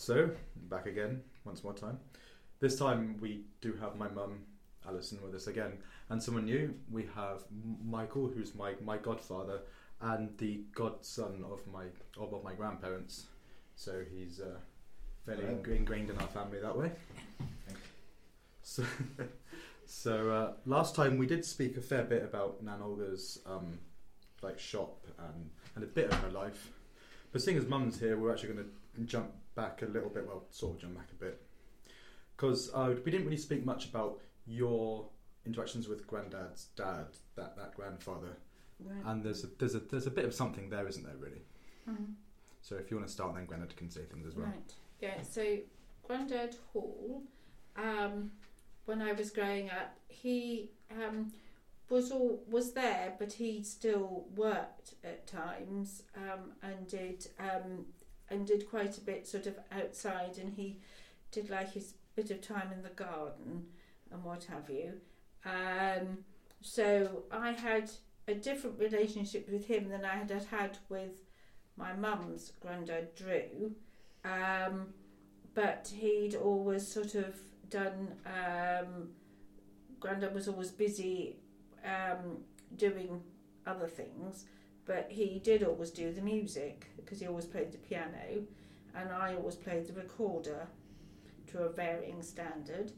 So, back again, once more time. This time we do have my mum, Alison, with us again. And someone new, we have Michael, who's my, my godfather, and the godson of my of, of my grandparents. So he's uh, fairly ingrained in our family that way. So, so uh, last time we did speak a fair bit about Nan Olga's um, like shop and, and a bit of her life. But seeing as Mum's here, we're actually going to jump back a little bit. Well, sort of jump back a bit because uh, we didn't really speak much about your interactions with Granddad's dad, that that grandfather. Right. And there's a, there's a there's a bit of something there, isn't there? Really. Mhm. So if you want to start, then Grandad can say things as well. Right. Yeah. So Grandad Hall, um, when I was growing up, he um, was all was there, but he still worked at times um, and did um, and did quite a bit sort of outside, and he did like his bit of time in the garden and what have you. Um, so I had a different relationship with him than I had had with my mum's granddad Drew, um, but he'd always sort of done. Um, granddad was always busy um, doing other things, but he did always do the music because he always played the piano, and I always played the recorder to a varying standard.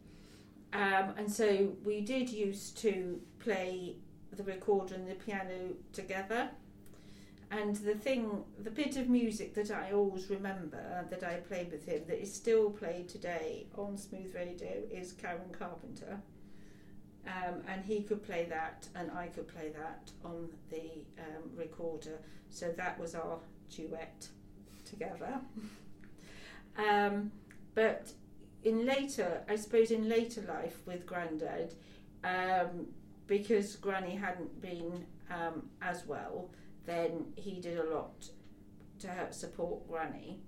Um, and so we did used to play the recorder and the piano together. And the thing, the bit of music that I always remember that I played with him that is still played today on Smooth Radio is Karen Carpenter. Um, and he could play that, and I could play that on the um, recorder. So that was our duet together. um, but in later, I suppose, in later life with Grandad, um, because Granny hadn't been um, as well, then he did a lot to help support Granny.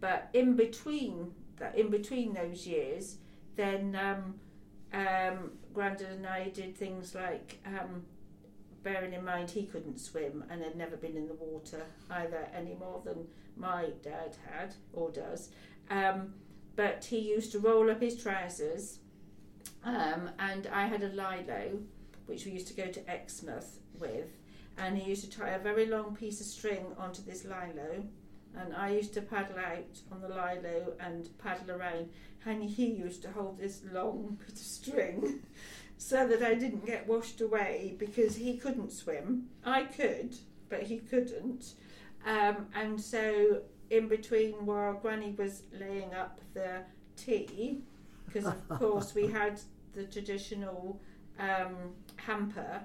But in between that, in between those years, then um, um, Grandad and I did things like, um, bearing in mind he couldn't swim and had never been in the water either any more than my dad had or does. Um, but he used to roll up his trousers, um, and I had a lilo, which we used to go to Exmouth with, and he used to tie a very long piece of string onto this lilo, and I used to paddle out on the lilo and paddle around, and he used to hold this long bit of string. So that I didn't get washed away because he couldn't swim. I could, but he couldn't. Um, and so, in between while Granny was laying up the tea, because of course we had the traditional um, hamper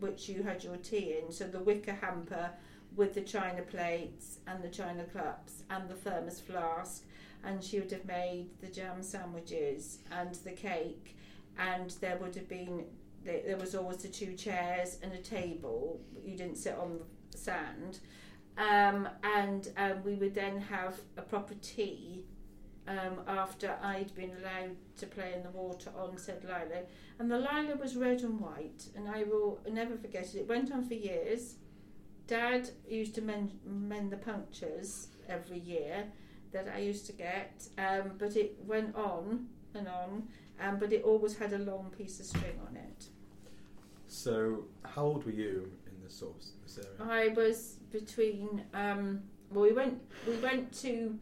which you had your tea in, so the wicker hamper with the china plates and the china cups and the thermos flask, and she would have made the jam sandwiches and the cake, and there would have been there was always the two chairs and a table. You didn't sit on the sand, um, and um, we would then have a proper tea um, after I'd been allowed to play in the water on said lilo. And the lilo was red and white, and I will never forget it. It went on for years. Dad used to mend, mend the punctures every year that I used to get, um, but it went on and on, um, but it always had a long piece of string on it. So how old were you in this sort of this area? I was between. Um, well, we went we went to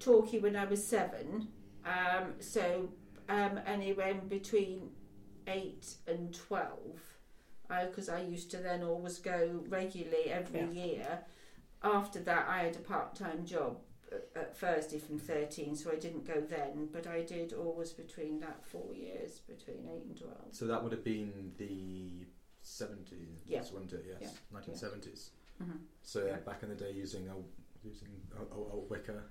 Torquay when I was seven. Um, so um, anyway, between eight and twelve, because I, used to then always go regularly every Yeah. year. After that, I had a part-time job at- at Thursday from thirteen, so I didn't go then. But I did always between that four years, between eight and twelve. So that would have been the 70s, Yeah. wasn't it? Yes, Yeah. 1970s. Mm-hmm. So yeah, Yeah. back in the day, using a using a, a, a wicker,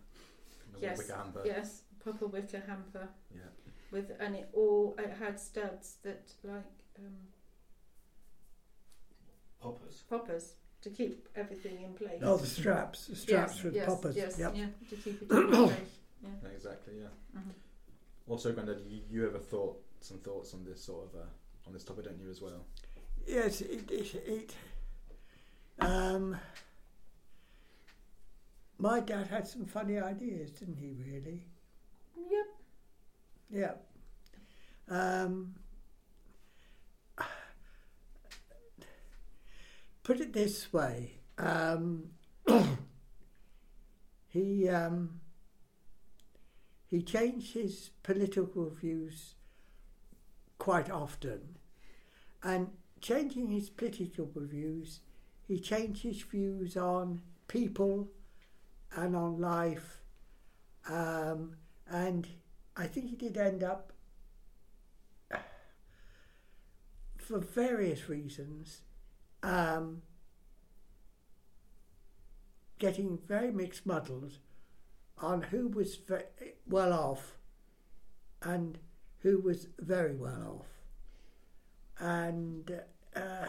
a Yes, wicker hamper. Yes, proper wicker hamper. Yeah. with and it all it had studs that like um, Poppers. poppers to keep everything in place. Oh, the straps, the straps yes, with yes, poppers. Yes, Yep. yeah, to keep it in place. Yeah. Yeah, exactly. Yeah. Mhm. Also, Grandad, you, you ever thought some thoughts on this sort of uh, on this topic, don't you, as well? Yes, it, it, it um, my dad had some funny ideas, didn't he? Really? Yep. Yeah. Um, put it this way. Um, he um, he changed his political views quite often, and changing his political views, he changed his views on people and on life, um, and I think he did end up, for various reasons, um, getting very mixed muddled on who was well off and who was very well off. And uh,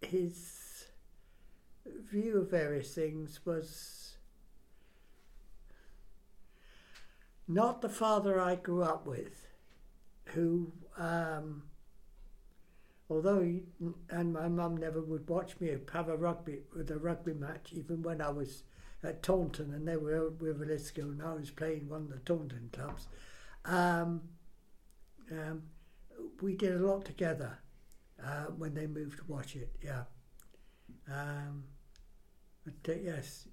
his view of various things was not the father I grew up with, who, um, although he, and my mum never would watch me have a rugby with a rugby match, even when I was at Taunton and they were with Lisco and I was playing one of the Taunton clubs. Um, um, we did a lot together uh, when they moved to watch it. Yeah. Um, but uh, yes,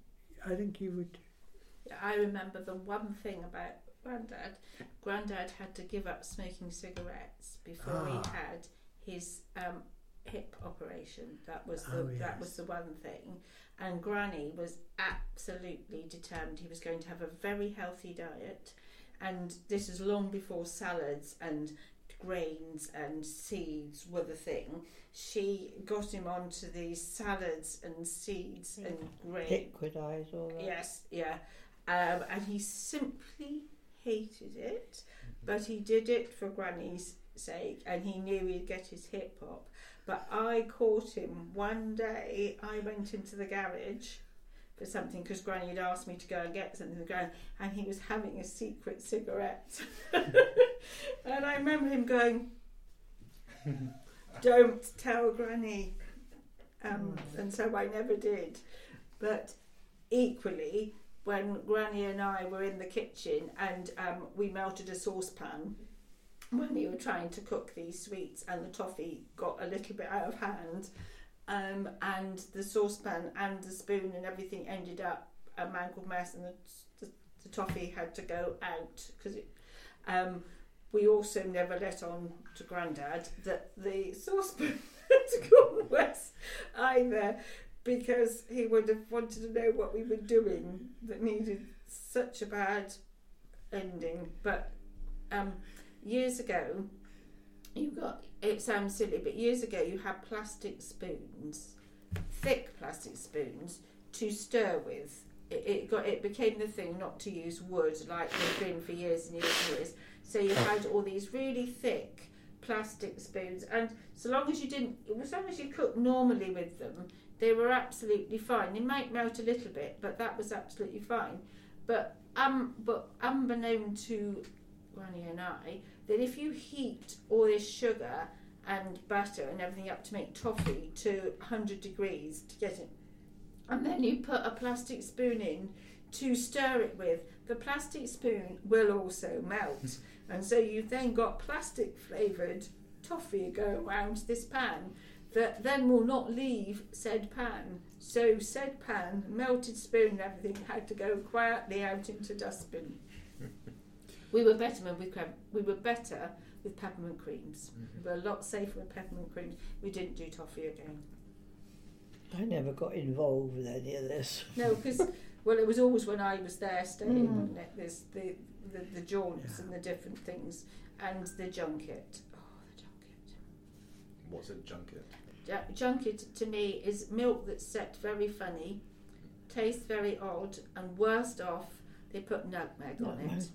I think you would. I remember the one thing about Grandad. Grandad had to give up smoking cigarettes before Ah. he had his um, hip operation. That was the Oh, that was the one thing. And Granny was absolutely determined he was going to have a very healthy diet. And this is long before salads and grains and seeds were the thing. She got him onto these salads and seeds and grains. Liquidise all that. Yes, yeah. Um, and he simply hated it, but he did it for Granny's sake, and he knew he'd get his hip up. But I caught him one day. I went into the garage for something because Granny had asked me to go and get something in the garage, and he was having a secret cigarette. and I remember him going, "Don't tell Granny," um, and so I never did. But equally, when Granny and I were in the kitchen and um, we melted a saucepan when we were trying to cook these sweets, and the toffee got a little bit out of hand, um, and the saucepan and the spoon and everything ended up a mangled mess, and the, the, the toffee had to go out because. Um, we also never let on to Grandad that the saucepan had gone west either because he would have wanted to know what we were doing that needed such a bad ending. But um, years ago, you got it sounds silly, but years ago you had plastic spoons, thick plastic spoons to stir with. It, it got it became the thing not to use wood like they've been for years and years and years. So you had all these really thick plastic spoons, and so long as you didn't, as long as you cooked normally with them, they were absolutely fine. They might melt a little bit, but that was absolutely fine. But um, but unbeknown to Granny and I, that if you heat all this sugar and butter and everything up to make toffee to 100 degrees to get it, and then you put a plastic spoon in to stir it with, the plastic spoon will also melt. Hmm. and so you've then got plastic flavoured toffee going around this pan that then will not leave said pan. So said pan, melted spoon and everything had to go quietly out into dustbin. We were better with crem- we were better with peppermint creams. We were a lot safer with peppermint creams. We didn't do toffee again. I never got involved with any of this. No, because well, it was always when I was there staying, Mm. wasn't it? There's the the, the jaunts Yeah. and the different things, and the junket. Oh, the junket. What's a junket? Ju- junket to me is milk that's set very funny, tastes very odd, and worst off, they put nutmeg on it.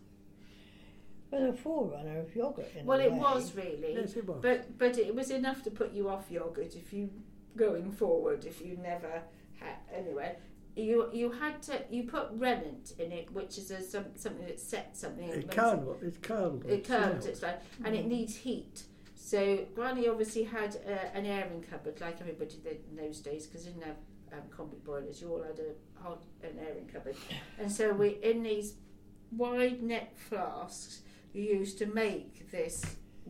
Well, a forerunner of yogurt in Well, a it way. was really, Yes, it was. but but it was enough to put you off yogurt if you going forward if you never had anyway. You you had to you put rennet in it, which is a, some, something that sets something. It makes curdled. It curdled. It curls, yeah. it's like, and it needs heat. So Granny obviously had uh, an airing cupboard like everybody did in those days because didn't have um, combi boilers. You all had a hot an airing cupboard, and so we in these wide neck flasks. You used to make this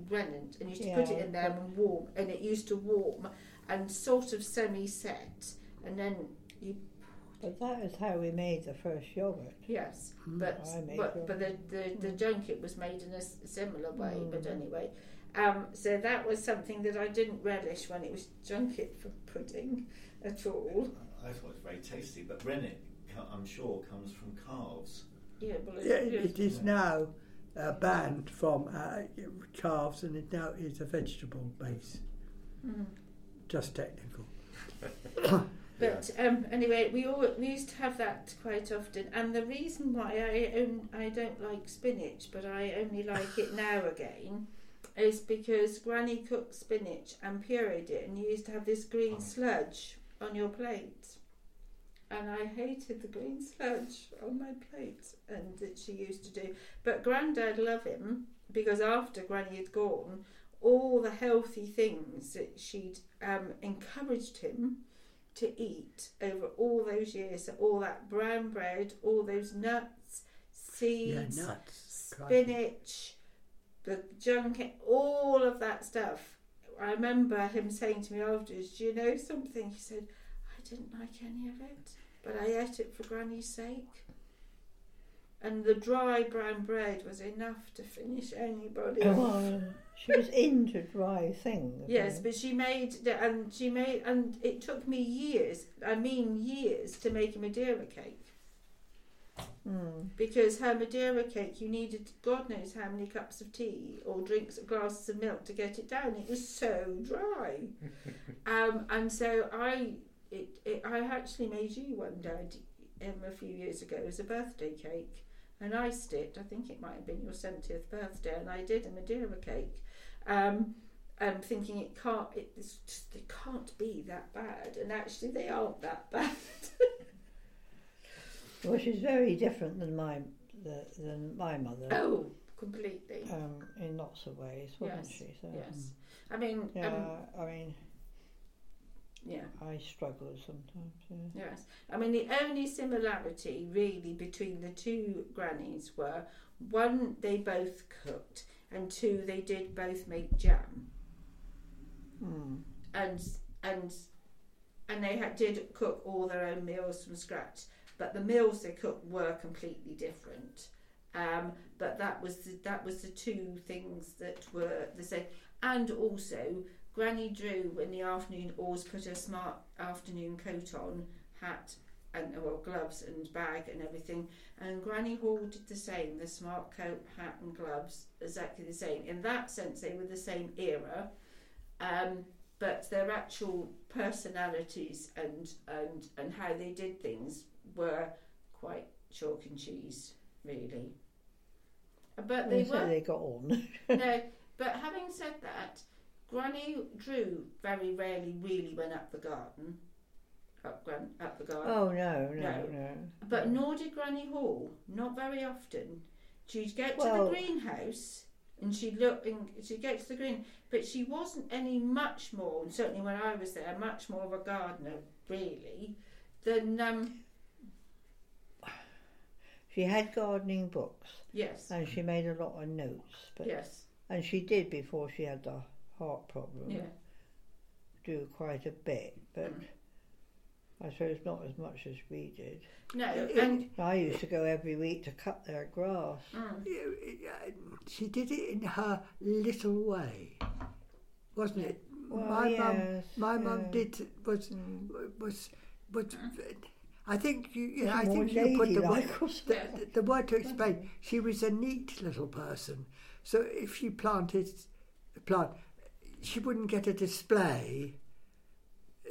rennet, and you used to put it in there and warm, and it used to warm and sort of semi-set, and then you But that is how we made the first yogurt. yes, Mm. but but, but the, the, the junket was made in a similar way. But Mm. anyway, um, so that was something that I didn't relish when it was junket for pudding at all. I thought it was very tasty, but rennet, I'm sure, comes from calves. Yeah, well, it, Yeah, it is now uh, banned from uh, calves, and it now is a vegetable base. Mm. Just technical. But um, anyway, we all we used to have that quite often, and the reason why I own, I don't like spinach, but I only like it now again, is because Granny cooked spinach and pureed it, and you used to have this green Oh. sludge on your plate, and I hated the green sludge on my plate, and that she used to do. But Grandad loved him because after Granny had gone, all the healthy things that she'd um, encouraged him to eat over all those years. So all that brown bread, all those nuts, Yeah, seeds, nuts. spinach, the junket, all of that stuff. I remember him saying to me afterwards, Do you know something? He said, didn't like any of it, but I ate it for Granny's sake. And the dry brown bread was enough to finish anybody. Oh, well, she was into dry things. Yes, but she made and she made and it took me years. I mean years to make a Madeira cake Mm. because her Madeira cake you needed God knows how many cups of tea or drinks of glasses of milk to get it down. It was so dry, um, and so I it, it I actually made you one dad um, a few years ago as a birthday cake and iced it. I think it might have been your seventieth birthday, and I did a Madeira cake. Um, um, thinking it can't, it, it's just, it can't be that bad, and actually they aren't that bad. Well, she's very different than my the, than my mother. oh, completely. Um, in lots of ways, wasn't Yes, she? So, Yes, I mean, Yeah, um, I mean, yeah. I struggle sometimes. Yeah. Yes, I mean the only similarity really between the two grannies were one they both cooked and two they did both make jam Mm. and and and they had, did cook all their own meals from scratch but the meals they cooked were completely different um, but that was the, that was the two things that were the same and also Granny Drew in the afternoon always put her smart afternoon coat on hat and well gloves and bag and everything and Granny Hall did the same the smart coat hat and gloves exactly the same in that sense they were the same era um, but their actual personalities and, and, and how they did things were quite chalk and cheese, really. But they They were they got on. no. But having said that, Granny Drew very rarely really went up the garden, up gran- up the garden. oh no, no, No. no. But no. nor did Granny Hall. Not very often. She'd get to Well- the greenhouse and she'd look and she'd get to the green, but she wasn't any much more. And certainly when I was there, much more of a gardener really than um. She had gardening books Yes. and she made a lot of notes. But Yes. and she did before she had the heart problem. Yeah. Do quite a bit, but Mm. I suppose not as much as we did. No. It- And I used to go every week to cut their grass. mm, She did it in her little way, wasn't it? Well, my mum, yes, my mum did was Mm. was was. I think you, you know, I think you put the word, the, the, the word to explain. She was a neat little person, so if she planted a plant, she wouldn't get a display.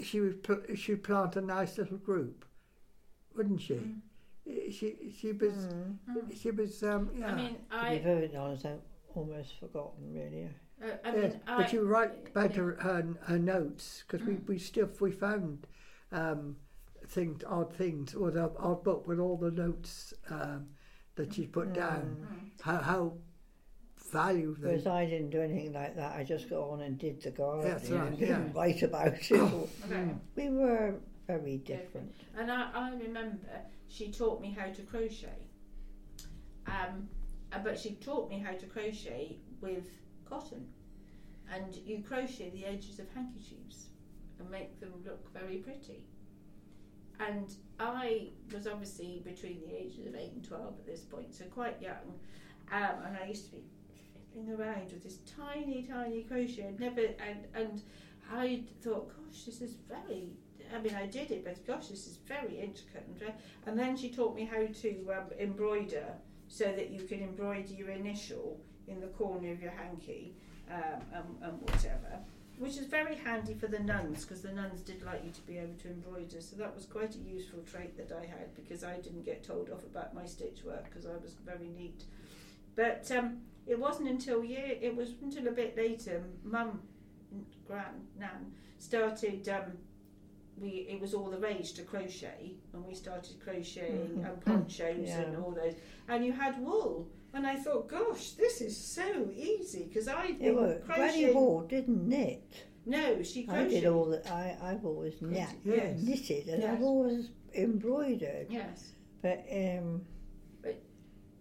She would pl- she would plant a nice little group, wouldn't she? Mm. She she was Mm. mm. she was um yeah. I mean, To be very honest, I've almost forgotten really. Uh, I yes, mean, but I, you were right about yeah. her, her her notes because we, Mm. we still we found um, things odd things or the odd book with all the notes um, that she put down Mm. how how valuable they Whereas I didn't do anything like that. I just got on and did the gardening That's right, and didn't yeah. write about it. or- Okay. we were very different. And I, I remember she taught me how to crochet. Um, uh, but she taught me how to crochet with cotton. And you crochet the edges of handkerchiefs and make them look very pretty. And I was obviously between the ages of 8 and 12 at this point, so quite young. Um, and I used to be around with this tiny, tiny crochet. I'd never, and, and I thought, gosh, this is very I mean, I did it, but gosh, this is very intricate. And, and then she taught me how to um, embroider so that you can embroider your initial in the corner of your hanky um, and, and whatever, which is very handy for the nuns because the nuns did like you to be able to embroider. So that was quite a useful trait that I had because I didn't get told off about my stitch work because I was very neat. But um, it wasn't until year, it was until a bit later, mum, gran, nan, started um, we it was all the rage to crochet and we started crocheting Mhm. and ponchos Yeah. and all those and you had wool and I thought gosh this is so easy because I It been was, Granny Hall didn't knit. no she crocheted I did all the, I, I've always knit, Yes. knitted and Yes. I've always embroidered. yes But um,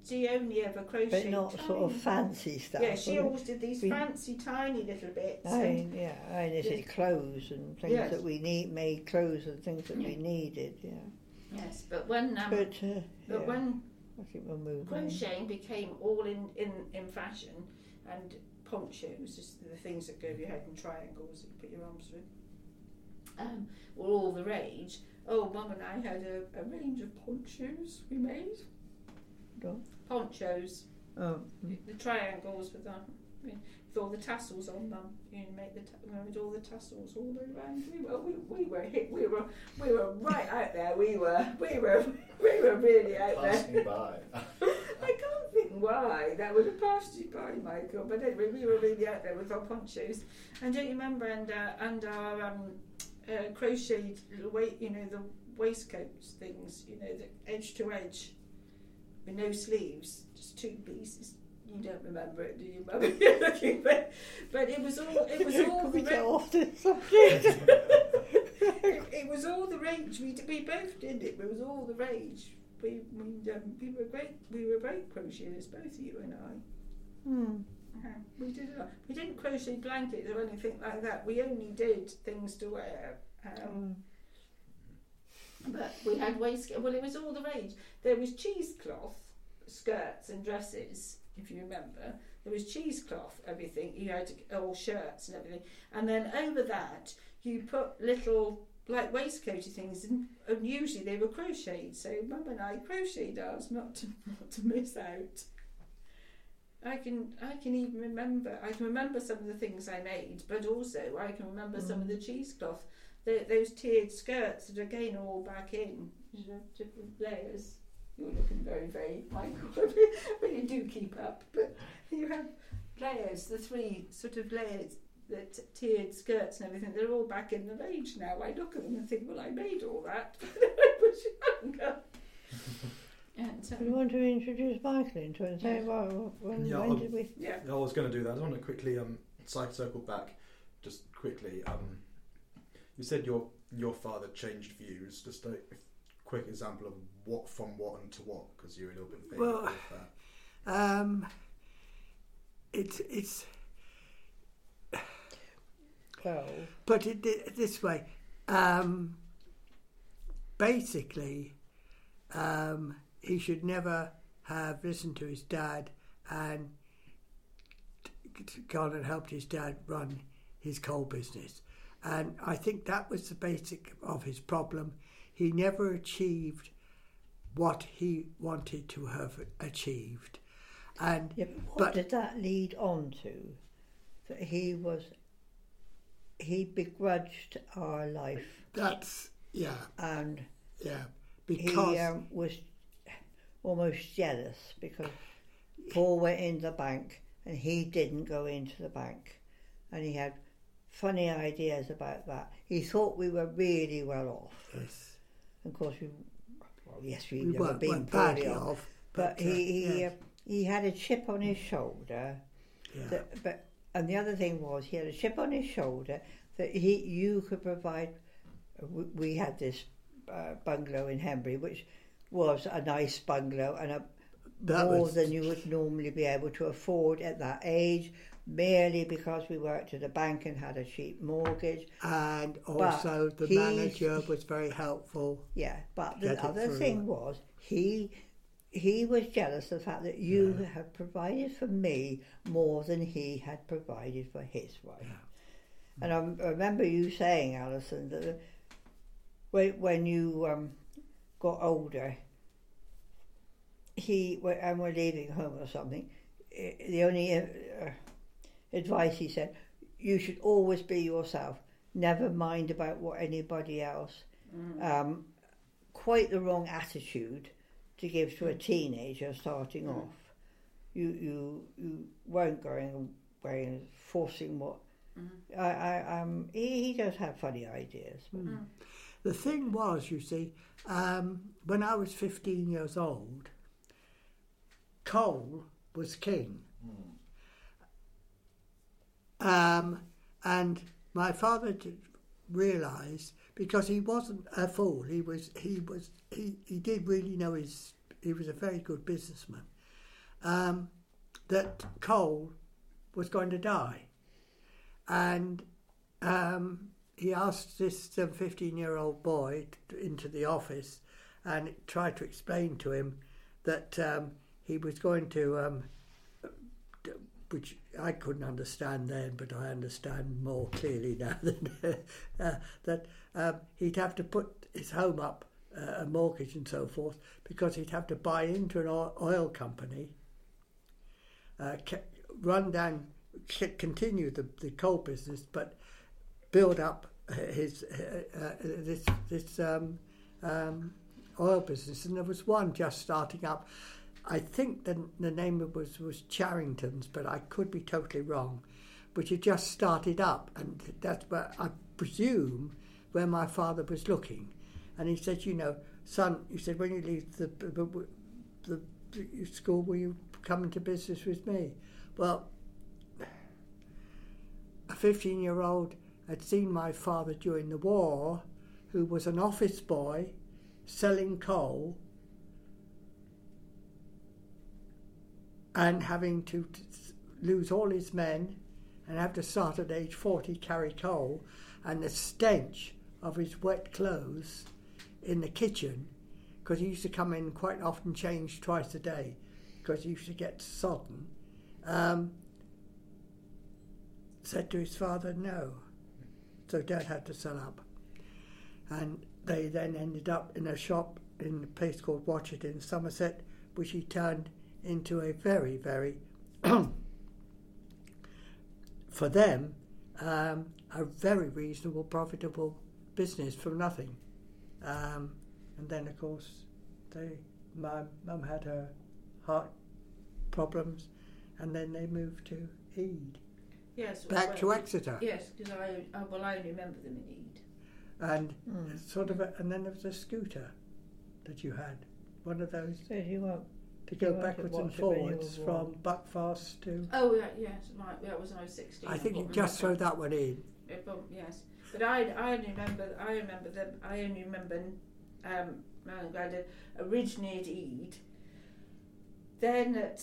she only ever crocheted but not sort of fancy stuff. yeah she always did these we- fancy tiny little bits I and- yeah, I knitted clothes and things Yes. that we need, made clothes and things that we needed. Yeah, yes but when um, but uh, but yeah, when I think we'll move on. crocheting became all in, in, in fashion and ponchos, just the things that go over your head in triangles that you put your arms through, um, were all the rage. Oh, Mum and I had a, a range of ponchos we made. Go. Ponchos, Oh, mm. the triangles with, the, with all the tassels on them. You make the ta- we all the tassels all the way around. We were we, we were hit. We were we were right out there. We were we were we were really out there. Passing by. I can't think why that would have passed you by, Michael. But anyway, we were really out there with our ponchos. And don't you remember? And uh, and our um, uh, crocheted little wa- you know, the waistcoats things, you know, the edge to edge, with no sleeves, just two pieces. You don't remember it, do you, Mum? You're looking, but but it was all it was all the we ra- off it, it was all the rage. We, we both did it. It was all the rage. We we, um, we were great. We were great crocheters, both you and I. hmm. Uh, we did. a lot. We didn't crochet blankets or anything like that. We only did things to wear. Um, Mm. But we had waistcoat. Well, it was all the rage. There was cheesecloth skirts and dresses, if you remember. There was cheesecloth, everything. You had all shirts and everything, and then over that you put little like waistcoaty things, and, and usually they were crocheted. So Mum and I crocheted ours, not to not to miss out. I can I can even remember I can remember some of the things I made, but also I can remember some of mm. the cheesecloth, the, those tiered skirts that again are all back in, you know, different layers. You're looking very very Michael, but you do keep up. But you have layers, the three sort of layers, the t- tiered skirts and everything. They're all back in the range now. I look at them and think, well, I made all that when I was younger. And Do you um, want to introduce Michael into it and say, well, when, Yeah, when did we? yeah, Yeah, I was going to do that. I want to quickly um, side circle back, just quickly. Um, you said your your father changed views. Just a quick example of what from what and to what, because you're a little bit vague Well- with that. Um, it's it's Well, put it this way. Um, basically, um, he should never have listened to his dad and t- t- gone and helped his dad run his coal business. And I think that was the basic of his problem. He never achieved what he wanted to have achieved. And yeah, but what But- did that lead on to? That he was, he begrudged our life that's, yeah, and yeah. he Because, um, was almost jealous because Paul went in the bank and he didn't go into the bank, and he had funny ideas about that. He thought we were really well off. yes, Of course, we, well, yes, we'd we never been badly off, off. but uh, he he, yes, uh, he had a chip on his shoulder. yeah. That, but and the other thing was he had a chip on his shoulder that he you could provide we, we had this uh, bungalow in Henbury, which was a nice bungalow and a That more was- than you would normally be able to afford at that age, merely because we worked at a bank and had a cheap mortgage. And also, the he's- manager was very helpful. Yeah, but the other thing was he he was jealous of the fact that you had provided for me more than he had provided for his wife. And I, I remember you saying, Alison, that when when you um, got older, he when- and were leaving home or something. eh, The only uh, advice he said, you should always be yourself. Never mind about what anybody else um, quite the wrong attitude to give to a teenager starting off. You you you weren't going away and forcing what. I, I um he, he does have funny ideas. but- The thing was, you see, um, when I was 15 years old, coal was king. Um, and my father realised because he wasn't a fool. He was he was he, he did really know his he was a very good businessman. Um, that coal was going to die, and um, he asked this fifteen-year-old boy into the office, and tried to explain to him that um, he was going to, um, which I couldn't understand then, but I understand more clearly now. Than, uh, that um, he'd have to put his home up, uh, a mortgage and so forth, because he'd have to buy into an oil, company, uh, run down, continue the, the coal business, but build up his uh, uh, this this um, um, oil business, and there was one just starting up. I think the the name was was Charrington's, but I could be totally wrong. Which had just started up, and that's where I presume where my father was looking, and he said, "You know, son," he said, "when you leave the the, the, the school, will you come into business with me?" Well, a 15 year old had seen my father during the war, who was an office boy selling coal and having to t- lose all his men and have to start at age 40 carry coal and the stench of his wet clothes in the kitchen because he used to come in quite often change twice a day because he used to get sodden. Um, said to his father no. So dad had to sell up. And they then ended up in a shop in a place called Watchet in Somerset which he turned into a very very for them um, a very reasonable profitable business from nothing um, and then of course they my mum had her heart problems and then they moved to Ide Yes. back to well, Exeter Yes, because I, I well I only remember them in Ide. and Mm. sort of a, and then there was a scooter that you had one of those So you won't. To go backwards and watch it when you forwards from born. Buckfast to Oh yeah, yes, right. That was when I was sixteen. I think you just them. throw that one in Yeah, but- yes, but I, I only remember I remember them. I only remember um, my own granddad originally at Ide, then at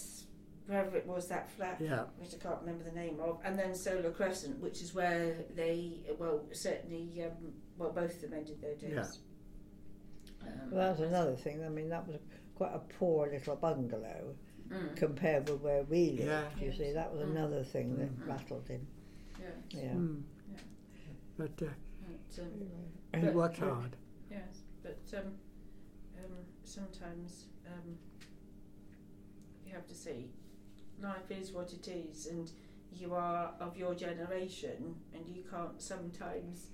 wherever it was that flat, yeah which I can't remember the name of, and then Solar Crescent, which is where they well certainly um, well both of them ended their days. Yeah. Um, Well, that's another thing. I mean, that was quite a poor little bungalow Mm, compared with where we lived. Yeah. You see, that was Mm. another thing that Mm. rattled him. yeah. Yeah. Mm. Yeah. but uh, But, um, he But- worked hard Yes, but um, um, sometimes um, you have to see life is what it is, and you are of your generation, and you can't sometimes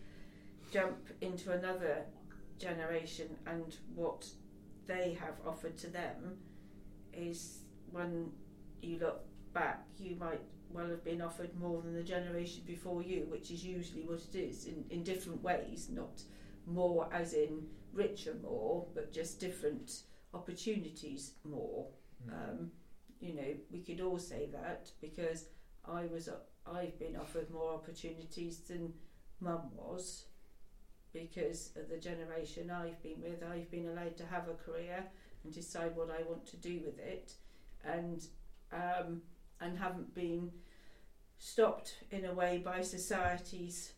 jump into another generation, and what they have offered to them is when you look back, you might well have been offered more than the generation before you, which is usually what it is in, in different ways, not more as in richer more, but just different opportunities more. Um, you know, we could all say that because I was, I've been offered more opportunities than Mum was, because of the generation I've been with, I've been allowed to have a career and decide what I want to do with it, and um, and haven't been stopped in a way by society's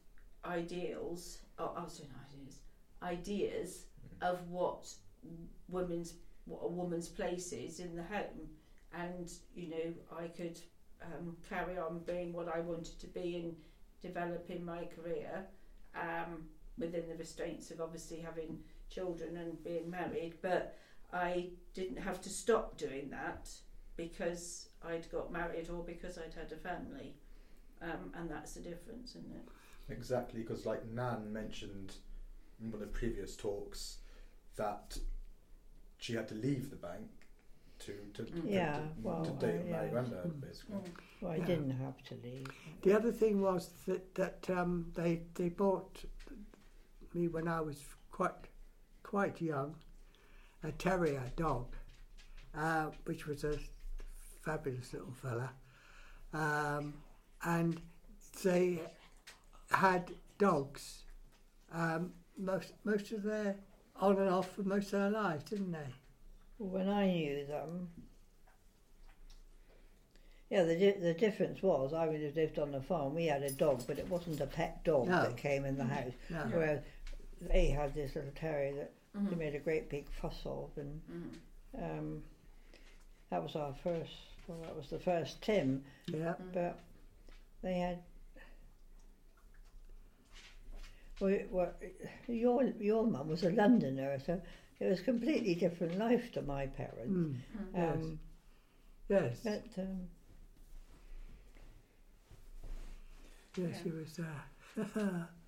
ideals. Oh, I was doing ideas, ideas of what women's what a woman's place is in the home, and you know I could um, carry on being what I wanted to be and developing my career um, within the restraints of obviously having children and being married, but I didn't have to stop doing that because I'd got married or because I'd had a family, um, and that's the difference, isn't it? Exactly, because like Nan mentioned in one of the previous talks that she had to leave the bank to to, Mm. to, Yeah, to, well, to date uh, and marry yeah. granddad, Mm. basically. Well, I Yeah. didn't have to leave. The other thing was that that um, they they bought me when I was quite quite young a terrier dog, uh, which was a fabulous little fella, um, and they had dogs um, most most of their on and off for most of their lives, didn't they? When I knew them, yeah, the di- the difference was I would have lived on the farm. We had a dog, but it wasn't a pet dog No. that came in the house. No. Whereas they had this little terrier that they Mm-hmm. made a great big fuss of, and Mm-hmm. um, that was our first. Well, that was the first Tim, Yeah. but they had. Well, well, your your mum was a Londoner, so it was a completely different life to my parents. Mm. Yes. Um, Yes. but um, Yes, Yeah. he was there.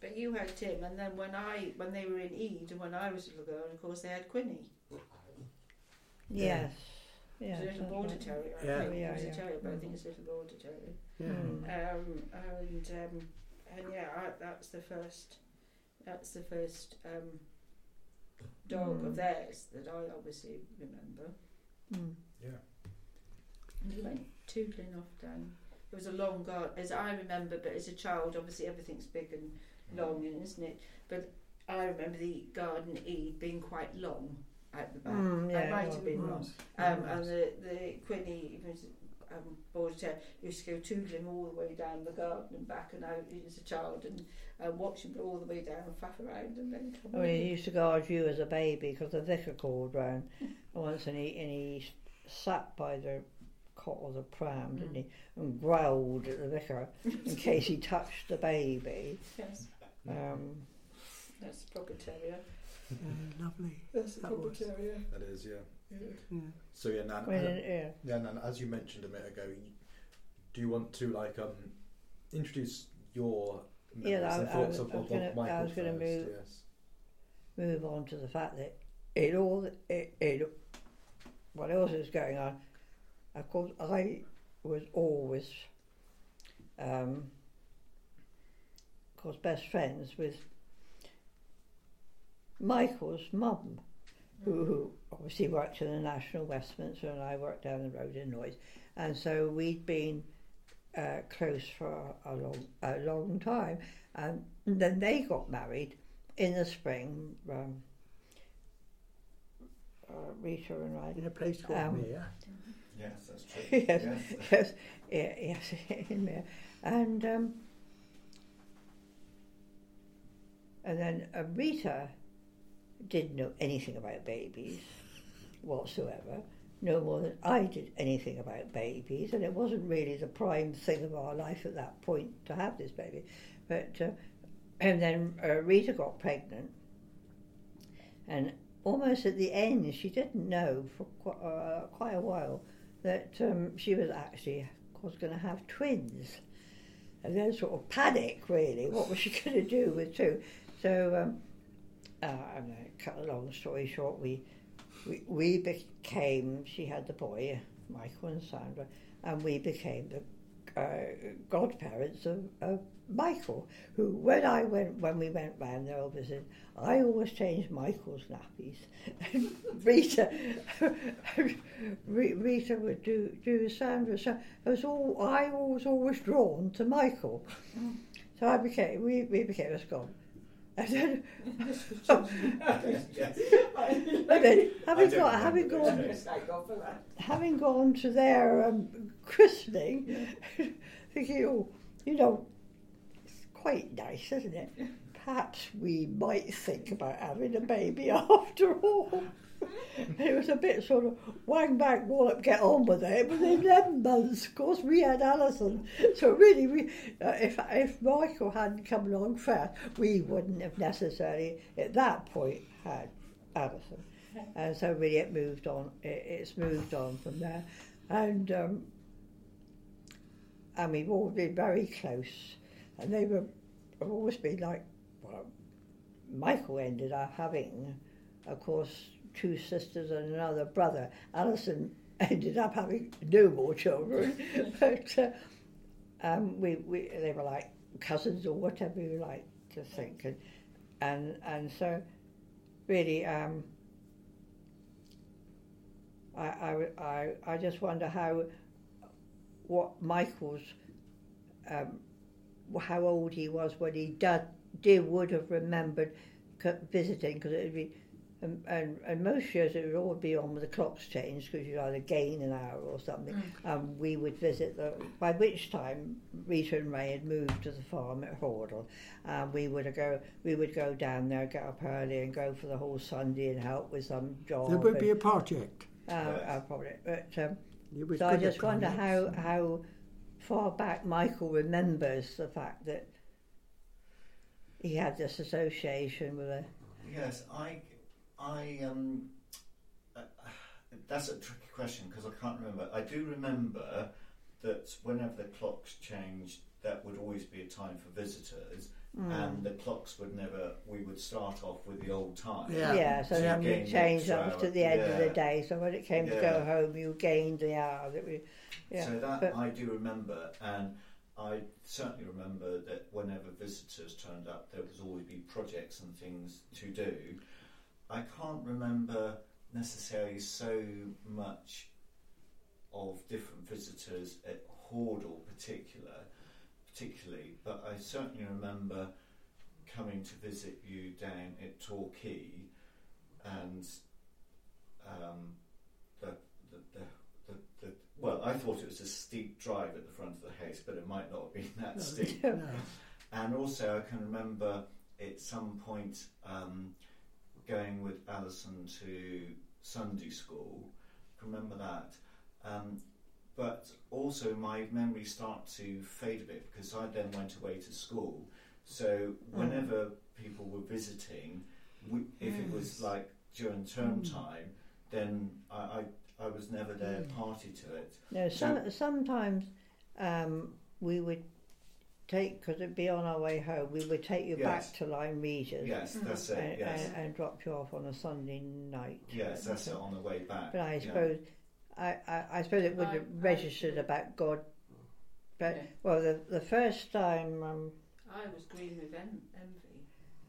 But you had Tim, and then when I when they were in Ide, and when I was a little girl, of course they had Quinny, yes, yeah, yes, a little border right. terrier. I Yeah. think it Yeah, a yeah. terrier, but I think it's a little border terrier. Yeah. Mm. Um, and um, and yeah, I, that's the first. That's the first um, dog Mm. of theirs that I obviously remember. Mm. And he went tootling off down. It was a long garden, as I remember, but as a child, obviously everything's big and long, isn't it? But I remember the garden E being quite long at the back. Mm, yeah, I might have been wrong. Um, and the, the Quinny was um, terrier used to go tootling all the way down the garden and back, and I as a child and uh, watch him all the way down and faff around and then come I mean, he used to guard you as a baby because the vicar called round once and he, and he sat by the cot or the pram, didn't he, and growled at the vicar in case he touched the baby. Yes, Um, that's a proper terrier. Yeah, lovely. That's a That proper was- terrier. That is, yeah. Yeah. Yeah. So yeah, Nan. I mean, uh, yeah. yeah, Nan. As you mentioned a minute ago, you, do you want to like um introduce your Yeah, I- and I thoughts was- of, I was of, gonna- Michael I was gonna first? move- Yes. move on to the fact that it all it, it what else is going on of course I was always um of course best friends with Michael's mum who, who obviously worked in the National Westminster and I worked down the road in Lloyds and so we'd been uh, close for a long a long time and then they got married in the spring, um, uh, Rita and I. In a place called Um, Mere. Yes, that's true. yes, Yes. yes, yes, in there, and um, and then uh, Rita didn't know anything about babies whatsoever, no more than I did anything about babies, and it wasn't really the prime thing of our life at that point to have this baby, but. Uh, and then uh, Rita got pregnant, and almost at the end, she didn't know for quite, uh, quite a while that um, she was actually was going to have twins. And then sort of panic, really. What was she going to do with two? So, um, uh, I'm going to cut a long story short. We, we we became. She had the boy, Michael and Sandra, and we became the uh, godparents of, of Michael, who when I went when we went round there, obviously, I always changed Michael's nappies, Rita, Rita would do do Sandra. So it was all I was always drawn to Michael. So I became we, we became a god. And then, yes. and then having, don't got, having remember gone those days. having gone to their um, christening, thinking, oh, you know, it's quite nice, isn't it? Perhaps we might think about having a baby after all. it was a bit sort of wang back, wallop, get on with it. It was 11 months. Of course, we had Alison. So, really, we, uh, if, if Michael hadn't come along first, we wouldn't have necessarily, at that point, had Alison. And so, really, it moved on. It, it's moved on from there. And, um, and we've all been very close. And they were, have always been like, well, Michael ended up having, of course, two sisters and another brother. Alison ended up having no more children, but uh, um, we, we they were like cousins or whatever you like to think, and and, and so really. Um, I, I, I, I just wonder how what Michael's um, how old he was when he did, did would have remembered visiting because it would be and, and, and most years it would all be on with the clocks changed because you'd either gain an hour or something. Um, we would visit the, by which time Rita and Ray had moved to the farm at Hordle. Um, we would go, we would go down there, get up early and go for the whole Sunday and help with some job. There would and, be a project. uh, uh, probably, but um, so I just wonder how, projects. how far back Michael remembers the fact that he had this association with a. Yes, I, I, um, uh, that's a tricky question because I can't remember. I do remember that whenever the clocks changed, that would always be a time for visitors, Hmm. and the clocks would never. We would start off with the old time. Yeah. Yeah, so So then you you gained changed extra up to the end of the day. So when it came to go home, you gained the hour that we. Yeah, So that but- I do remember, and I certainly remember that whenever visitors turned up, there was always be projects and things to do. I can't remember necessarily so much of different visitors at Hordle, particular, particularly, but I certainly remember coming to visit you down at Torquay, and um, the, the, the the, well, I thought it was a steep drive at the front of the house, but it might not have been that No. steep. No. And also, I can remember at some point um, Alison to Sunday school. Remember that. Um, but also, my memories start to fade a bit because I then went away to school. So, whenever people were visiting, we, if it was like during term time, then I, I, I was never there party to it. No, some, sometimes um, we would take because it'd be on our way home. We would take you Yes. back to Lyme Regis Yes, that's and, it. Yes, and, and drop you off on a Sunday night. yes, that's it on the way back. But I yeah. suppose, I, I, I suppose it would I- have I- registered about God. But Yeah. well, the the first time, um, I was green with en- envy.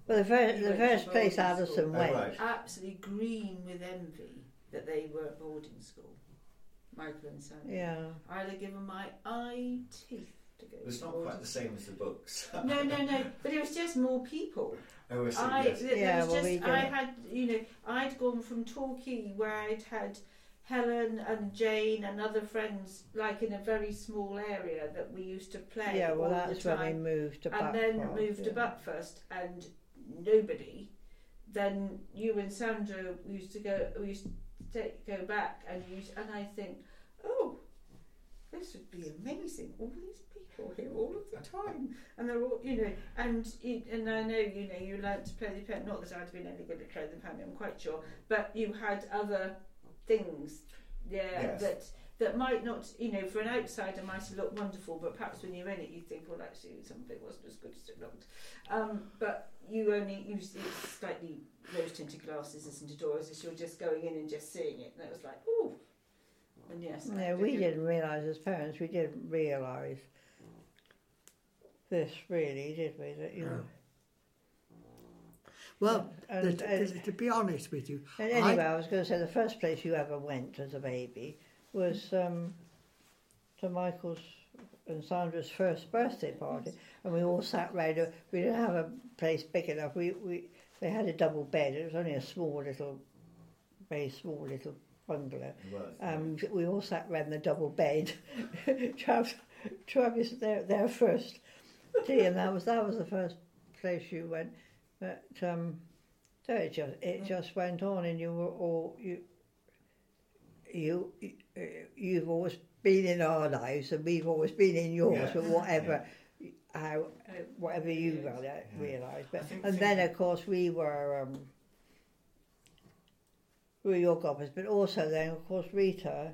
well, the first the first place boarding Alison. Oh, went. right. Absolutely green with envy that they were at boarding school. Michael and Sandy. Yeah. I'd have given my eye teeth to go It's to not quite the same as the books. No, no, no. But it was just more people. oh, I see. I, yes. th- Yeah, was well, just, we I had, you know, I'd gone from Torquay where I'd had Helen and Jane and other friends, like in a very small area that we used to play. Yeah, well, all that's the when time. we moved to and then Buckfast, moved to yeah. Buckfast, and nobody. Then you and Sandra used to go. We used to take, go back, and you and I think, oh, this would be amazing. All these people here all of the time, and they're all, you know, and you, and I know, you know, you learned to play the piano. Not that I'd been any good at playing the piano, I'm quite sure, but you had other things, yeah, Yes. that that might not, you know, for an outsider might have looked wonderful, but perhaps when you're in it, you think, well, actually, something wasn't as good as it looked. Um, but you only use it's slightly rose tinted glasses, isn't it, or as if you're just going in and just seeing it, and it was like, oh, and yes, I No, did we it. didn't realise as parents. We didn't realise this really, did we? That you know. Well, And, to, and- to, to be honest with you, And anyway, I, was going to say the first place you ever went as a baby was um, to Michael's and Sandra's first birthday party, and we all sat round. a- We didn't have a place big enough. We we they had a double bed. It was only a small little, very small little bungalow. It was. Um, we all sat round the double bed. Travis, Travis, their their first tea, and that was that was the first place you went. But um, so it just it just went on, and you were all you. You, uh, you've always been in our lives, and we've always been in yours, Yeah. or whatever, how Uh, whatever you Yeah. realised. I But and then of course we were um, we were your godparents, but also then of course Rita,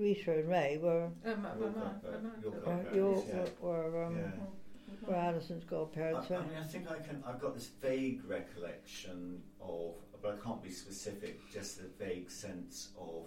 Rita and Ray were Uh, my, my, Your my, my, your my, your yeah. were, were um, Yeah. were Alison's godparents. I, I mean, I think I can. I've got this vague recollection of, but I can't be specific. Just a vague sense of,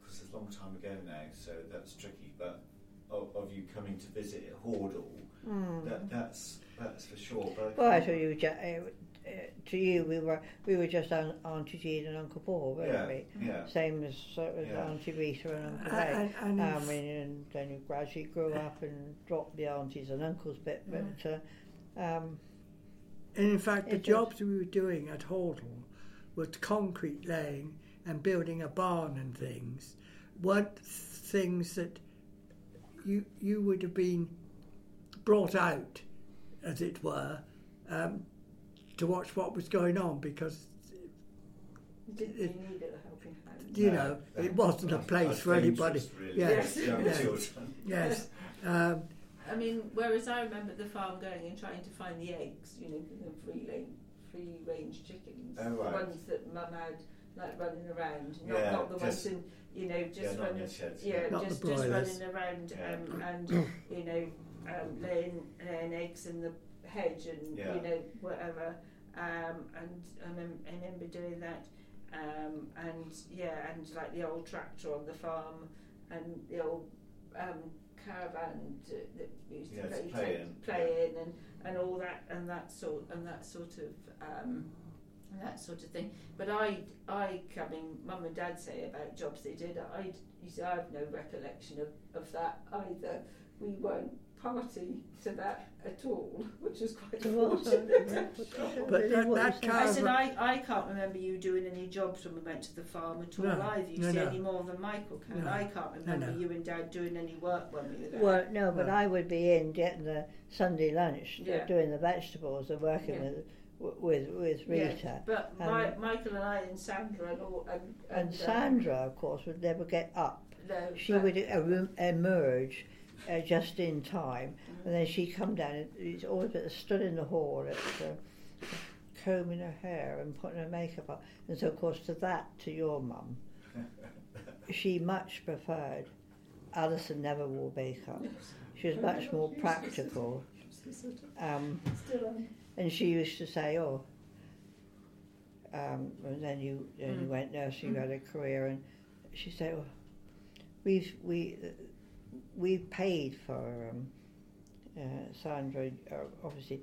because it's a long time ago now, so that's tricky. But of, of you coming to visit at Hordle, Mm. that that's that's for sure. But I Well, I can't- told you, ju- uh, to you, we were we were just Aunt, Auntie Jean and Uncle Paul, weren't yeah, we? yeah, Same as, uh, as Yeah. Auntie Rita and Uncle Ray. And, and in Um, and, and then you gradually grew up and dropped the aunties and uncles bit, but uh, um, And in fact, the jobs we were doing at Hordle was concrete laying and building a barn and things weren't things that you you would have been brought out, as it were, um, to watch what was going on because Didn't It- you need a helping hand? you No, know that- it wasn't a place for anybody. Really, Yes, yes. Yes, um, I mean, whereas I remember the farm going and trying to find the eggs, you know, the free range, free range chickens, Oh, right. the ones that Mum had like running around, not, Yeah, not the just- ones in, you know, just yeah, not in running, sheds. yeah, Not just just running around Yeah. um, and you know, um, laying laying eggs in the hedge and Yeah. you know whatever. Um, and I, mem- I remember doing that. Um, and yeah, and like the old tractor on the farm and the old um, caravan to, that we used to play, play in, play in and, and all that and that sort and that sort of um, that sort of thing. But I, I coming, mum and dad say about jobs they did. I, you see, I have no recollection of, of that either. We weren't party to that at all, which was quite so what- fortunate. But that- that kind I said I, I can't remember you doing any jobs when we went to the farm at all No, either. You no, see no. any more than Michael can. No, I can't remember no. you and Dad doing any work when we were there. Well, no, but No. I would be in getting the Sunday lunch, uh, Yeah. doing the vegetables and working Yeah. with with with Rita. Yeah, but Um, my, Michael and I and Sandra and all and, And uh, Sandra, of course, would never get up. no, She would er- emerge uh, just in time, and then she'd come down. and It's always been stood in the hall, at, uh, combing her hair and putting her makeup on. And so, of course, to that, to your mum, she much preferred. Alison never wore makeup. She was much more practical. Um, and she used to say, "Oh." Um, and then you, then you Mm. went nursing, you had a career, and she said, "Oh, we've we we paid for um, uh, Sandra. Uh, obviously,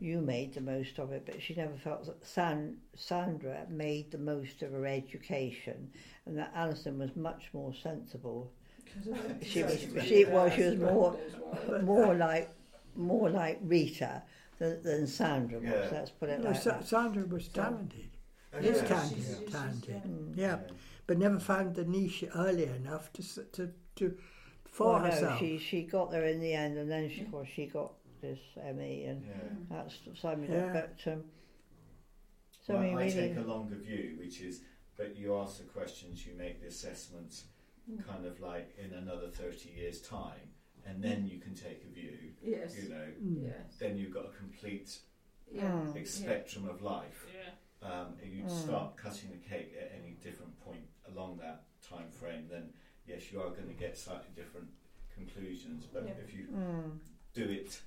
you made the most of it, but she never felt that San, Sandra made the most of her education, and that Alison was much more sensible, She was- she- well, she was more- more like more like Rita than, than Sandra was. Yeah. Let's put it no, like Sa- that. Sandra was talented, Oh, is yeah. talented, she's- she's- talented. Mm. Yeah, but never found the niche early enough to to to for Well, no, she she got there in the end, and then she, of course, she got this Emmy, and Yeah. that's something. Yeah. But um, so Well, I mean, I take a longer view, which is that you ask the questions, you make the assessments, kind of like in another 30 years' time, and then you can take a view, Yes. you know, Mm. Yes. then you've got a complete Yeah. Mm. ex- spectrum of life. Yeah. Um, if you Mm. start cutting the cake at any different point along that time frame, then yes, you are going to get slightly different conclusions. But Yeah. if you mm, do it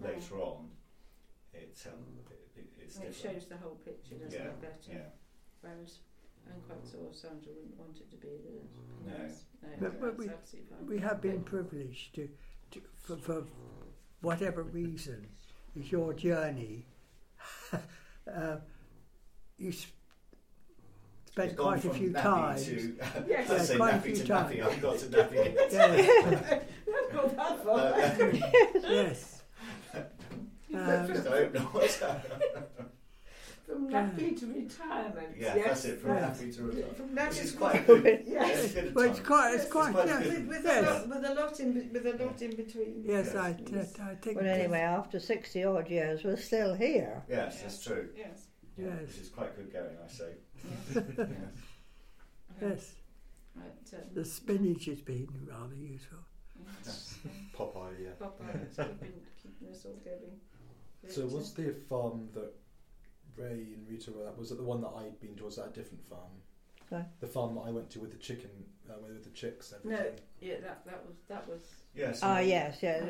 later on, it's um, it, it- it's It different. shows the whole picture, doesn't Yeah, it, better? Yeah. Whereas I'm quite sure Sandra wouldn't want it to be this. No. No, But- but we- We have been privileged to, to for, for whatever reason, is your journey. uh, you s- spent It's quite a few times. To, Yes. Yeah, say quite a few to times. nappy. I've got to nappy. Yeah. go that Uh, far. yes. Um, Just hope not. From nappy to retirement. yeah, yes. that's it. From Yeah. happy to retire. From Which nappy is quite good. Yes. it's good well, it's quite, it's Yes, quite, quite yeah. With, with, Yes. a lot, with a lot in with a lot in between. Yes, Yes. I, I, I think. Well, anyway, after 60 odd years, we're still here. Yes, that's true. Yes. Yeah, Yes. Which is quite good going, I say. Yes. Yes. Yes, Right, um, the spinach has been rather useful. yes. Popeye, yeah. Popeye is keeping, keeping us all going. So But, was the farm that Ray and Rita were at, was it the one that I'd been to, or was that a different farm? Sorry? The farm that I went to with the chicken, uh, with the chicks and No, everything. yeah, that that was that was. Yes. Ah, I mean, yes, yeah.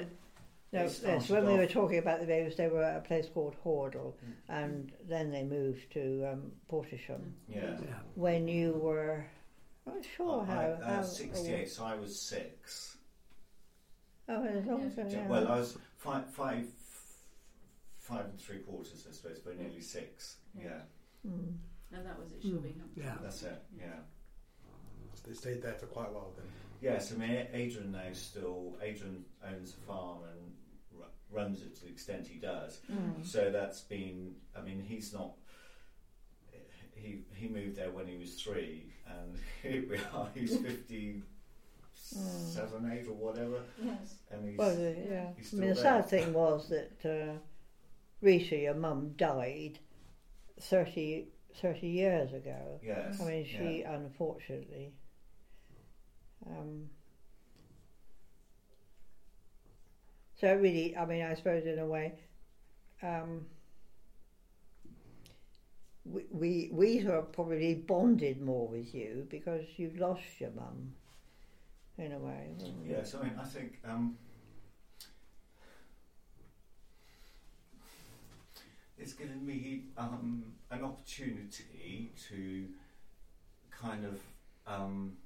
No, yes, started when we were talking about the babies, they were at a place called Hordle, Mm. and then they moved to um, Portisham. Yeah. Yeah. When you were, I'm not sure I- how. I- how uh, 68, so I was six. Oh, as long as Yeah. yeah. Well, I was five, five, five and three quarters, I suppose, but nearly six. Yeah, Mm. And that was at Mm, yeah. that's it. Yeah. So they stayed there for quite a while then. Yes, I mean, Adrian now still, Adrian owns a farm and ru- runs it to the extent he does. Mm. So that's been, I mean, he's not, he, he moved there when he was three, and here we are, he's 57, 8 or whatever, Yes. and he's, Well, the, yeah. he's I mean, the still sad thing was that uh, Rita, your mum, died 30, 30 years ago. yes. I mean, she yeah. unfortunately. Um, so really, I mean, I suppose in a way, um, we, we we sort of probably bonded more with you because you've lost your mum, in a way. Yes, I mean, I think um, it's given me um, an opportunity to kind of um,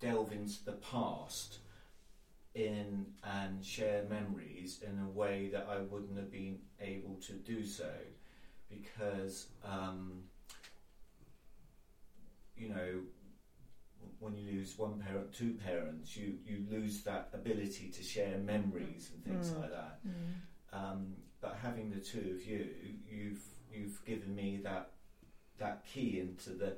delve into the past in and share memories in a way that I wouldn't have been able to do so because um, you know when you lose one parent, two parents, you, you lose that ability to share memories and things Mm. like that. Mm. Um, but having the two of you, you've you've given me that that key into the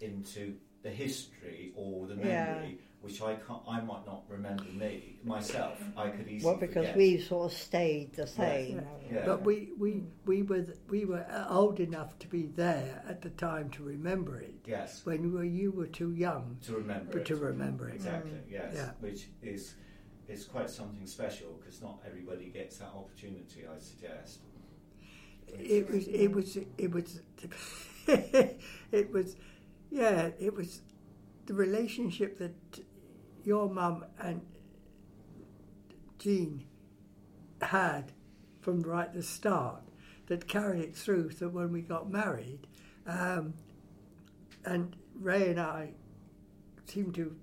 into the history or the memory, Yeah. which I can't, I might not remember me myself. I could easily Well, because forget. we've sort of stayed the same. Yeah. Yeah. But we, we, we were th- we were old enough to be there at the time to remember it. yes When you were, you were too young to remember but it. to remember it. Exactly. Mm. Yes. Yeah. Which is is quite something special because not everybody gets that opportunity. I suggest. It was it was it was it was yeah it was the relationship that your mum and Jean had from right the start that carried it through so when we got married um, and Ray and I seemed to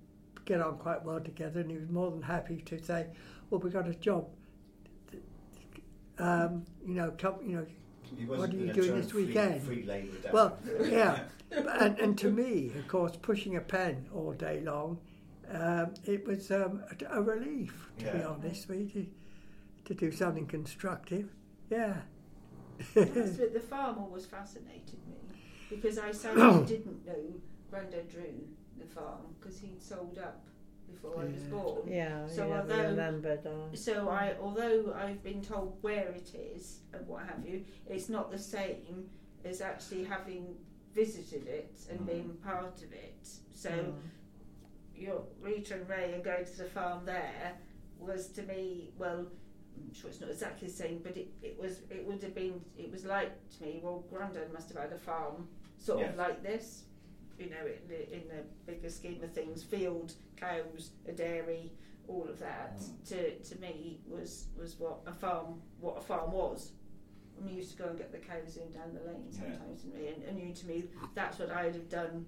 get on quite well together and he was more than happy to say well we got a job. Um, you know come you know What are you doing this free, weekend? Free labour. Well, yeah, and, and to me, of course, pushing a pen all day long, um, it was um, a, a relief, to be honest, with you, to, to do something constructive. Yeah. I the farm always fascinated me because I sadly didn't know Grandad Drew the farm because he'd sold up before I was born. Yeah, So you never although- remembered. Uh, So I, although I've been told where it is and what have you, it's not the same as actually having visited it and Mm. being part of it. So mm. your Rita and Ray and going to the farm there was to me well. I'm sure it's not exactly the same, but it, it was it would have been it was like to me. Well, Grandad must have had a farm sort Yes. of like this, you know, in the in the bigger scheme of things, field, cows, a dairy, all of that. Mm. To to me was was what a farm what a farm was. And we used to go and get the cows in down the lane sometimes, didn't we? And, and you to me, that's what I'd have done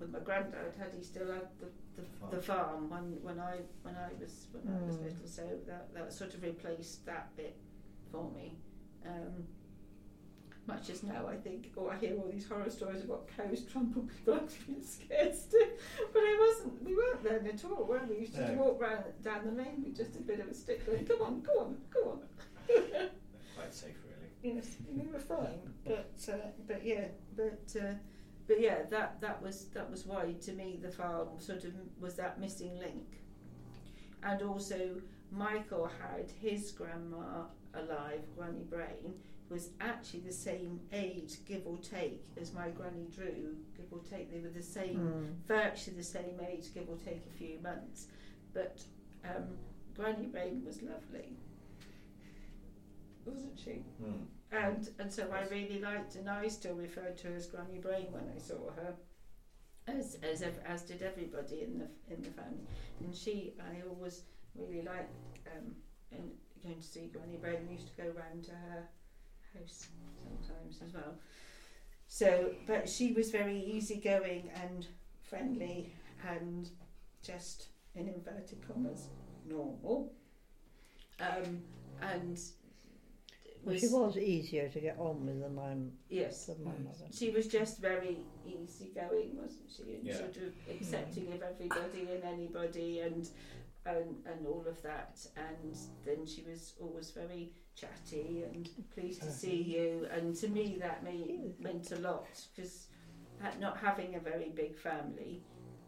with my granddad had he still had the, the, the farm when, when I when I was when I was Mm. little. So that that sort of replaced that bit for me. Um, much as now, I think, or I hear all these horror stories about cows trample people out being scared stiff. But I wasn't. We weren't then at all, were we? We used to No. walk round down the lane with just a bit of a stick going, come on, go on, go on. Quite safe, really. Yes, we were fine, but uh, but yeah, but uh, but yeah, that that was that was why to me the farm sort of was that missing link, and also Michael had his grandma alive, Granny Brain, was actually the same age, give or take, as my Granny Drew, give or take. They were the same Mm. virtually the same age, give or take a few months. But um, Granny Brain was lovely, wasn't she? Mm. And and so I really liked, and I still referred to her as Granny Brain when I saw her, as as ev- as did everybody in the in the family. And she, I always really liked um, and going to see Granny Brain. We used to go round to her house sometimes as well. So, but she was very easygoing and friendly and just in inverted commas normal. Um, and Well, she was easier to get on with than my, yes, than my mother. she was just very easygoing, wasn't she? And Yeah. sort of accepting of everybody and anybody and and and all of that. And then she was always very chatty and pleased to see you. And to me, that made, meant a lot because not having a very big family,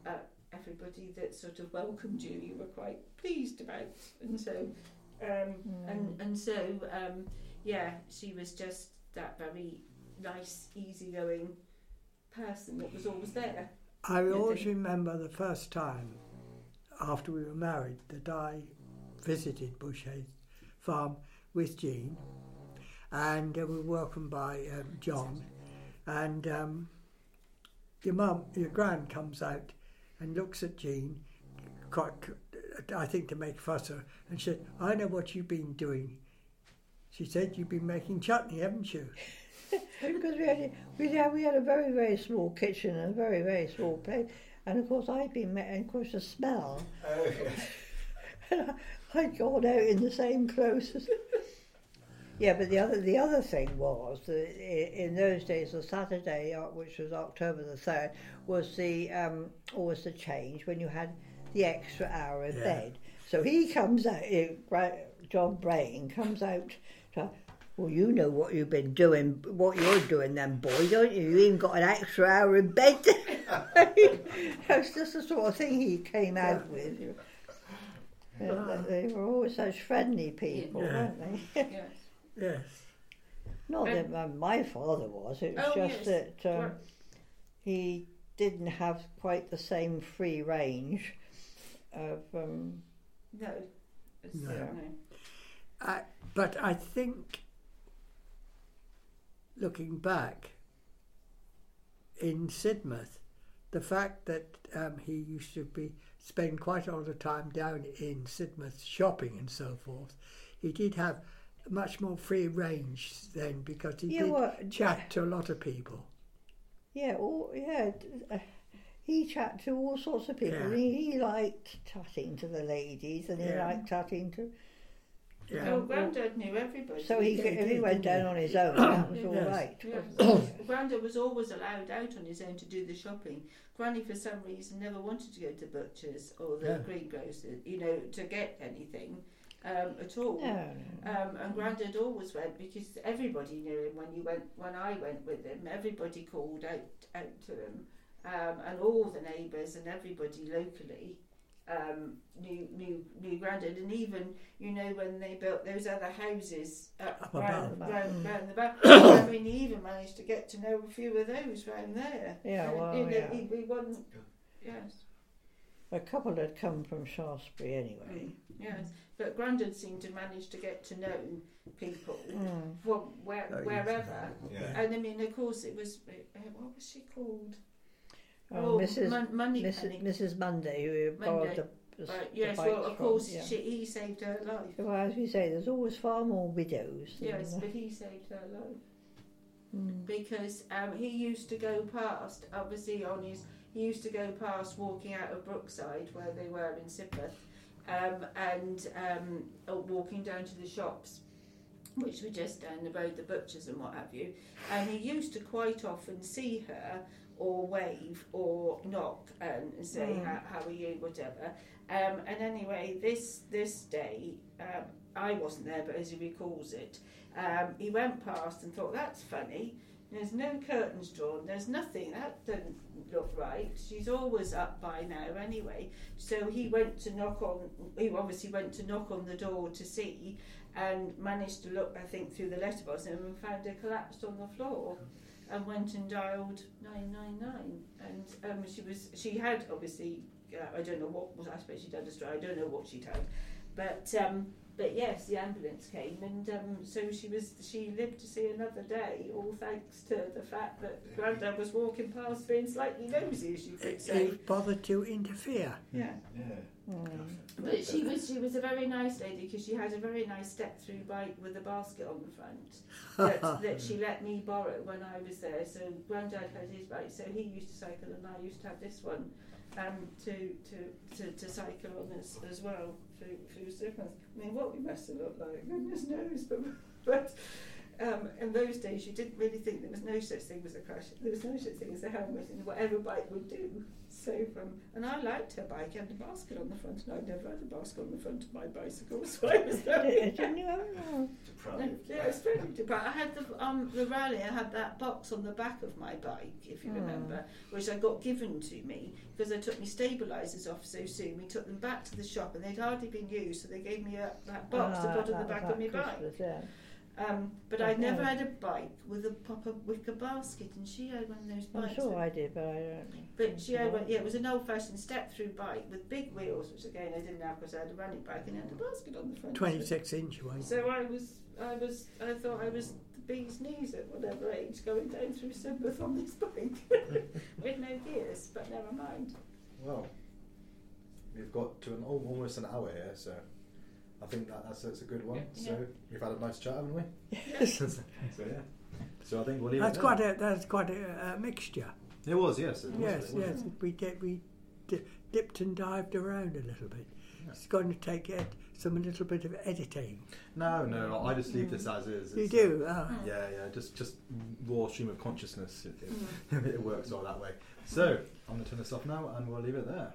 uh, everybody that sort of welcomed you, you were quite pleased about. And so, um, and and so um, yeah, she was just that very nice, easygoing person that was always there. I always remember the first time after we were married that I visited Bushhead Farm with Jean, and uh, we were welcomed by um, John, and um, your mum, your gran, comes out and looks at Jean, quite, I think to make fuss of her, and said, "I know what you've been doing." She said, "You've been making chutney, haven't you?" because we had, we had we had a very very small kitchen and a very very small place, and of course I'd been ma- and of course the smell. Oh, yeah. I'd gone out in the same clothes. Yeah, but the other the other thing was that in those days, the Saturday, uh, which was October the third, was the um, always the change when you had the extra hour of Yeah. bed. So he comes out, John Brain comes out. To, well, you know what you've been doing, what you're doing, then, boy, don't you? You even got an extra hour in bed. That's just the sort of thing he came out with. They were always such friendly people, Yeah. weren't they? Yes. Yes. Not And- that my, my father was. It was Oh, just yes. that um, he didn't have quite the same free range of. Um, No. It's, No. uh, I, but I think, looking back, in Sidmouth, the fact that um, he used to be spend quite a lot of time down in Sidmouth shopping and so forth, he did have much more free range then because he yeah, did well, chat to a lot of people. yeah, all, yeah. Uh, he chatted to all sorts of people. Yeah. He, he liked chatting to the ladies, and he Yeah. liked chatting to. Yeah. Oh, Grandad knew everybody. So he, could, he if he went down on his own, that was all Yes. right. Yes. Grandad was always allowed out on his own to do the shopping. Granny, for some reason, never wanted to go to butchers or the Yeah. greengrocer, you know, to get anything um, at all. No, no. Um, and Grandad always went because everybody knew him when you went. When I went with him, everybody called out out to him, um, and all the neighbours and everybody locally um, knew knew knew Grandad. And even you know when they built those other houses up, Up round, above. round, Mm. round the back, I mean, he even managed to get to know a few of those round there. Yeah, And, well, you know, yeah. he, he wasn't. Yes. A couple had come from Shaftesbury anyway. Mm, yes, but Grandad seemed to manage to get to know people Mm. from where, Oh, wherever. Yeah. And I mean, of course, it was uh, what was she called? Oh, Mrs. Mon- Money Mrs. Penny. Mrs. Monday, who borrowed the, the, Right, the yes, well, of from, course, yeah. she, he saved her life. Well, as we say, there's always far more widows. than Yes, but he saved her life Mm. because um, he used to go past, obviously on his, he used to go past walking out of Brookside where they were in Sidmouth, um, and um, uh, walking down to the shops, which were just down the road, the butchers and what have you. And he used to quite often see her or wave or knock and say Mm. how, how are you, whatever. Um, and anyway, this this day, um, I wasn't there, but as he recalls it, um, he went past and thought that's funny. There's no curtains drawn. There's nothing. That doesn't look right. She's always up by now anyway. So he went to knock on. He obviously went to knock on the door to see, and managed to look. I think through the letterbox and found her collapsed on the floor, and went and dialed nine nine nine. And um, she was. She had obviously. Uh, I don't know what was. I suppose she'd had a stroke. I don't know what she'd had, but. Um, but yes, the ambulance came, and um, so she was. She lived to see another day, all thanks to the fact that Grandad was walking past, being slightly nosy, as you could say. He bothered to interfere. Yeah. Yeah. Mm. But she was she was a very nice lady because she had a very nice step through bike with a basket on the front that, that she let me borrow when I was there. So Grandad had his bike, so he used to cycle, and I used to have this one um, to, to to to cycle on as, as well through through Sidmouth. I mean, what we must have looked like, goodness knows, but but. Um, in those days, you didn't really think there was no such thing as a crash. There was no such thing as a helmet, and whatever bike would do. So, um, and I liked her bike and the basket on the front, and I'd never had a basket on the front of my bicycle, so I was very Didn't it? Oh. Deprived. yeah, it's very deprived. I had the um the Raleigh. I had that box on the back of my bike, if you Hmm. remember, which I got given to me because I took my stabilisers off so soon. We took them back to the shop, and they'd hardly been used, so they gave me a, that box to Ah, put on the back of my at bike. Yeah. Um, but I'd never had a bike with a proper wicker basket, and she had one of those I'm sure with- I did, but I don't. but she had one, yeah, it was an old-fashioned step-through bike with big wheels, which again I didn't have because I had a running bike and it had a basket on the front. 26 inch one. So I was, I was, I thought I was the bee's knees at whatever age, going down through Sidmouth on this bike with no gears. But never mind. Well, we've got to an almost an hour here, so I think that, that's, that's a good one. Yeah. So we've had a nice chat, haven't we? Yes. so yeah. So I think we'll leave That's it quite there. a that's quite a, a mixture. It was, yes. It was, Yes, it was. yes. We did we di- dipped and dived around a little bit. Yeah. It's going to take ed- some little bit of editing. No, no, I just leave this as is. You do. ah. Mm. Yeah, yeah, just just raw stream of consciousness. It, Mm. it, it works all that way. So I'm going to turn this off now, and we'll leave it there.